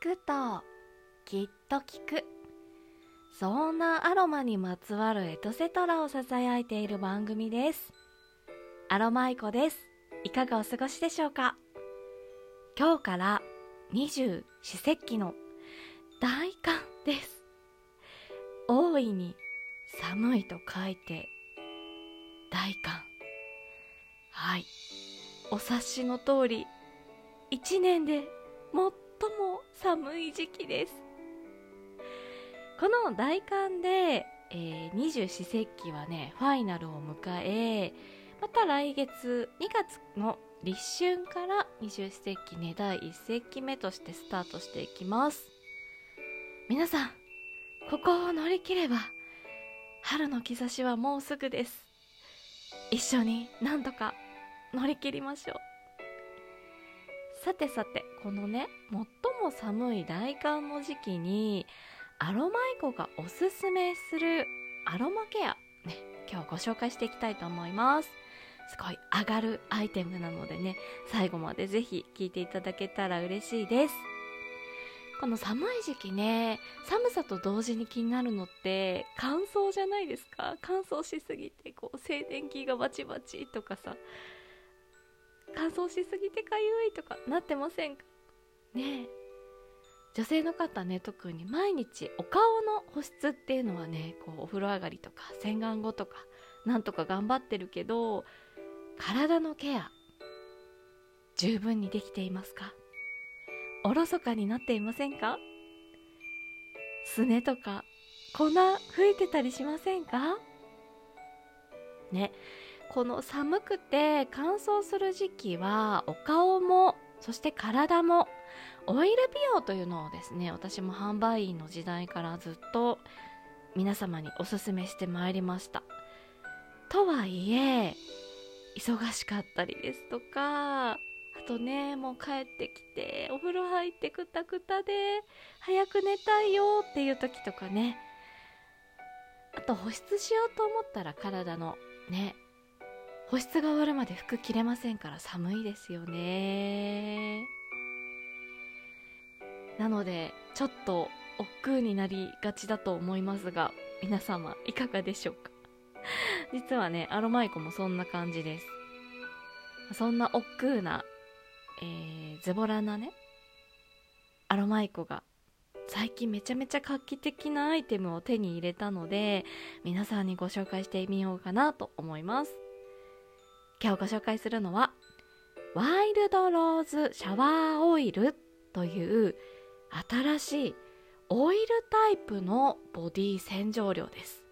くときっと効く。そんなアロマにまつわるエトセトラをささやいている番組です。アロマイコです。いかがお過ごしでしょうか？今日から二十四節気の大寒です。大いに寒いと書いて大寒。はい。お察しの通り一年で最も寒い時期です。この大寒で、えー、二十四節気はねファイナルを迎えまた来月2月の立春から二十四節気ね第1節気目としてスタートしていきます。皆さんここを乗り切れば春の兆しはもうすぐです。一緒になんとか乗り切りましょう。さてさてこのね最も寒い大寒の時期にアロマイコがおすすめするアロマケアね今日ご紹介していきたいと思います。すごい上がるアイテムなのでね最後までぜひ聞いていただけたら嬉しいです。この寒い時期ね寒さと同時に気になるのって乾燥じゃないですか。乾燥しすぎてこう静電気がバチバチとかさ乾燥しすぎてかゆいとかなってませんか？ね女性の方ね特に毎日お顔の保湿っていうのはねこうお風呂上がりとか洗顔後とかなんとか頑張ってるけど体のケア十分にできていますか？おろそかになっていませんか？すねとか粉吹いてたりしませんか？ね。この寒くて乾燥する時期はお顔もそして体もオイル美容というのをですね私も販売員の時代からずっと皆様におすすめしてまいりました。とはいえ忙しかったりですとかあとねもう帰ってきてお風呂入ってくたくたで早く寝たいよっていう時とかねあと保湿しようと思ったら体のね保湿が終わるまで服着れませんから寒いですよね。なのでちょっと億劫になりがちだと思いますが皆様いかがでしょうか？実はねアロマイコもそんな感じです。そんな億劫なえー、ズボラなねアロマイコが最近めちゃめちゃ画期的なアイテムを手に入れたので皆さんにご紹介してみようかなと思います。今日ご紹介するのはワイルドローズシャワーオイルという新しいオイルタイプのボディ洗浄料です。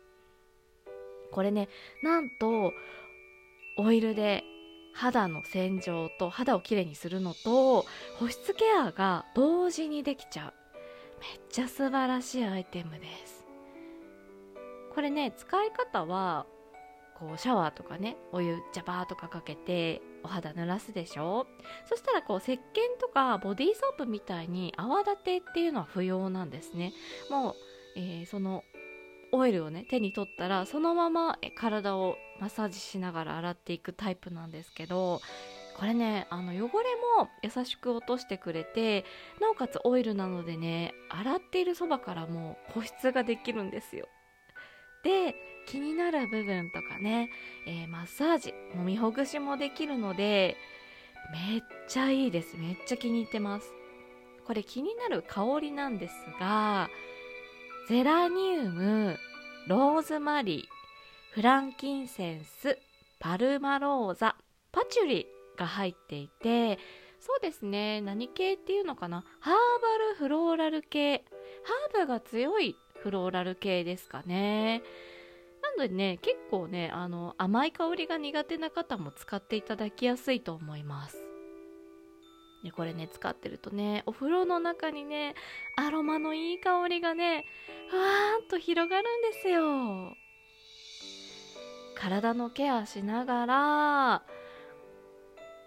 これねなんとオイルで肌の洗浄と肌をきれいにするのと保湿ケアが同時にできちゃう。めっちゃ素晴らしいアイテムです。これね使い方はこうシャワーとかねお湯ジャバーとかかけてお肌濡らすでしょ？そしたらこう石鹸とかボディーソープみたいに泡立てっていうのは不要なんですね。もう、えー、そのオイルをね手に取ったらそのまま体をマッサージしながら洗っていくタイプなんですけどこれねあの汚れも優しく落としてくれてなおかつオイルなのでね洗っているそばからもう保湿ができるんですよ。で気になる部分とかね、えー、マッサージもみほぐしもできるのでめっちゃいいです。めっちゃ気に入ってます。これ気になる香りなんですがゼラニウムローズマリーフランキンセンスパルマローザパチュリが入っていてそうですね。何系っていうのかな？ハーバルフローラル系。ハーブが強いフローラル系ですかね。でね結構ねあの甘い香りが苦手な方も使っていただきやすいと思います。でこれね使ってるとねお風呂の中にねアロマのいい香りがねふわーんと広がるんですよ。体のケアしながら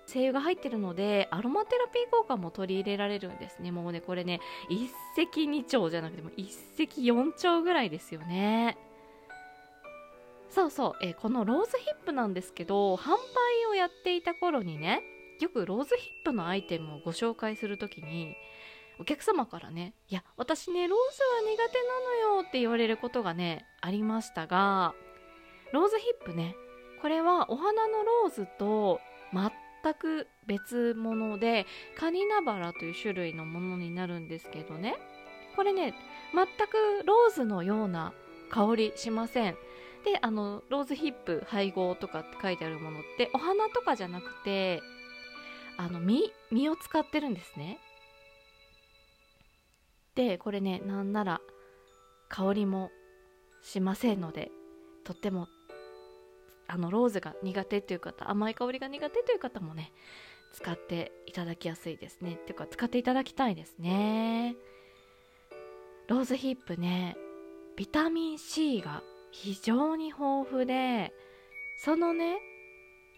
精油が入ってるのでアロマテラピー効果も取り入れられるんですね。もうねこれね一石二鳥じゃなくても一石四鳥ぐらいですよね。そうそう、えー、このローズヒップなんですけど販売をやっていた頃にねよくローズヒップのアイテムをご紹介する時にお客様からね「いや私ねローズは苦手なのよ」って言われることがねありましたがローズヒップねこれはお花のローズと全く別物でカニナバラという種類のものになるんですけどね。これね全くローズのような香りしません。であのローズヒップ配合とかって書いてあるものってお花とかじゃなくてあの実実を使ってるんですね。でこれねなんなら香りもしませんのでとってもあのローズが苦手という方甘い香りが苦手という方もね使っていただきやすいですね。っていうか使っていただきたいですね。ローズヒップねビタミン C が非常に豊富でそのね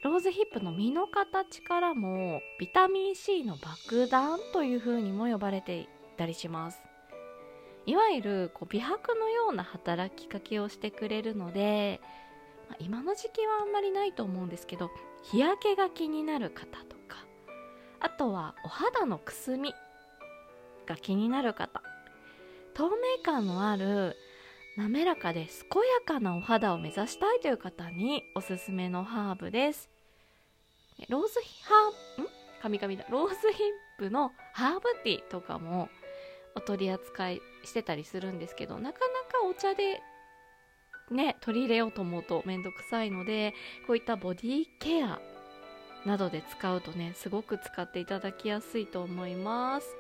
ローズヒップの実の形からもビタミン C の爆弾という風にも呼ばれていたりします。いわゆるこう美白のような働きかけをしてくれるので、まあ、今の時期はあんまりないと思うんですけど日焼けが気になる方とかあとはお肌のくすみが気になる方透明感のある滑らかで健やかなお肌を目指したいという方におすすめのハーブです。ローズヒハーブ？ん？神々だ。ローズヒップのハーブティーとかもお取り扱いしてたりするんですけどなかなかお茶でね取り入れようと思うとめんどくさいのでこういったボディケアなどで使うとねすごく使っていただきやすいと思います。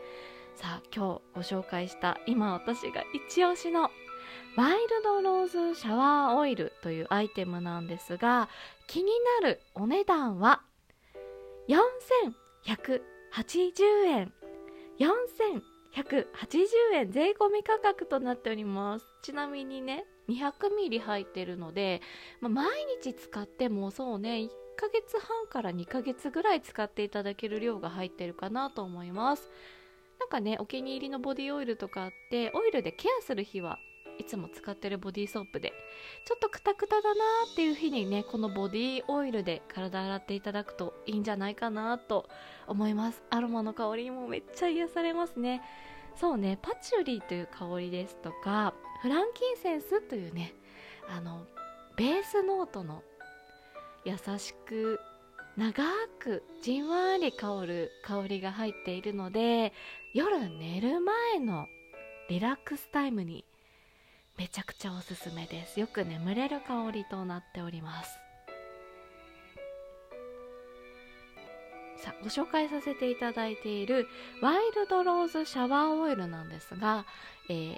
さあ今日ご紹介した今私が一押しのワイルドローズシャワーオイルというアイテムなんですが気になるお値段は4180円。4180円税込み価格となっております。ちなみにね200ミリ入ってるので、まあ、毎日使ってもそうね1ヶ月半から2ヶ月ぐらい使っていただける量が入ってるかなと思います。なんかねお気に入りのボディオイルとかあってオイルでケアする日はいつも使ってるボディーソープでちょっとクタクタだなっていう日にねこのボディオイルで体洗っていただくといいんじゃないかなと思います。アロマの香りもめっちゃ癒されますね。そうねパチュリーという香りですとかフランキンセンスというねあのベースノートの優しく長くじんわり香る香りが入っているので夜寝る前のリラックスタイムにめちゃくちゃおすすめです。よく眠れる香りとなっております。さあご紹介させていただいているワイルドローズシャワーオイルなんですが、えー、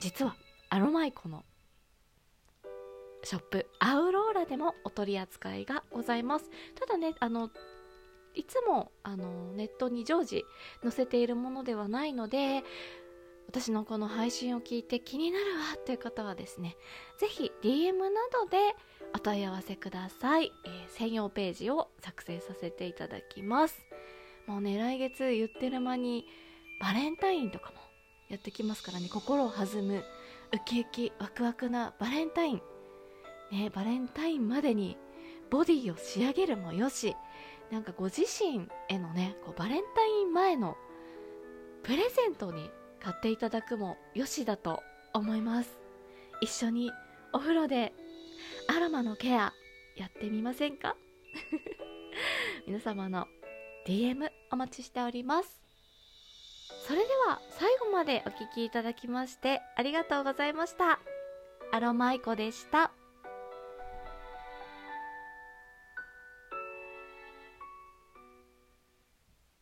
実はアロマイコのショップアウローラでもお取り扱いがございます。ただねあのいつもあのネットに常時載せているものではないので私のこの配信を聞いて気になるわという方はですね是非 DM などでお問い合わせください、えー、専用ページを作成させていただきます。もうね来月言ってる間にバレンタインとかもやってきますからね。心を弾むウキウキワクワクなバレンタイン。ねバレンタインまでにボディを仕上げるもよしなんかご自身へのねこうバレンタイン前のプレゼントに買っていただくもよしだと思います。一緒にお風呂でアロマのケアやってみませんか？皆様の DM お待ちしております。それでは最後までお聴きいただきましてありがとうございました。アロマイコでした。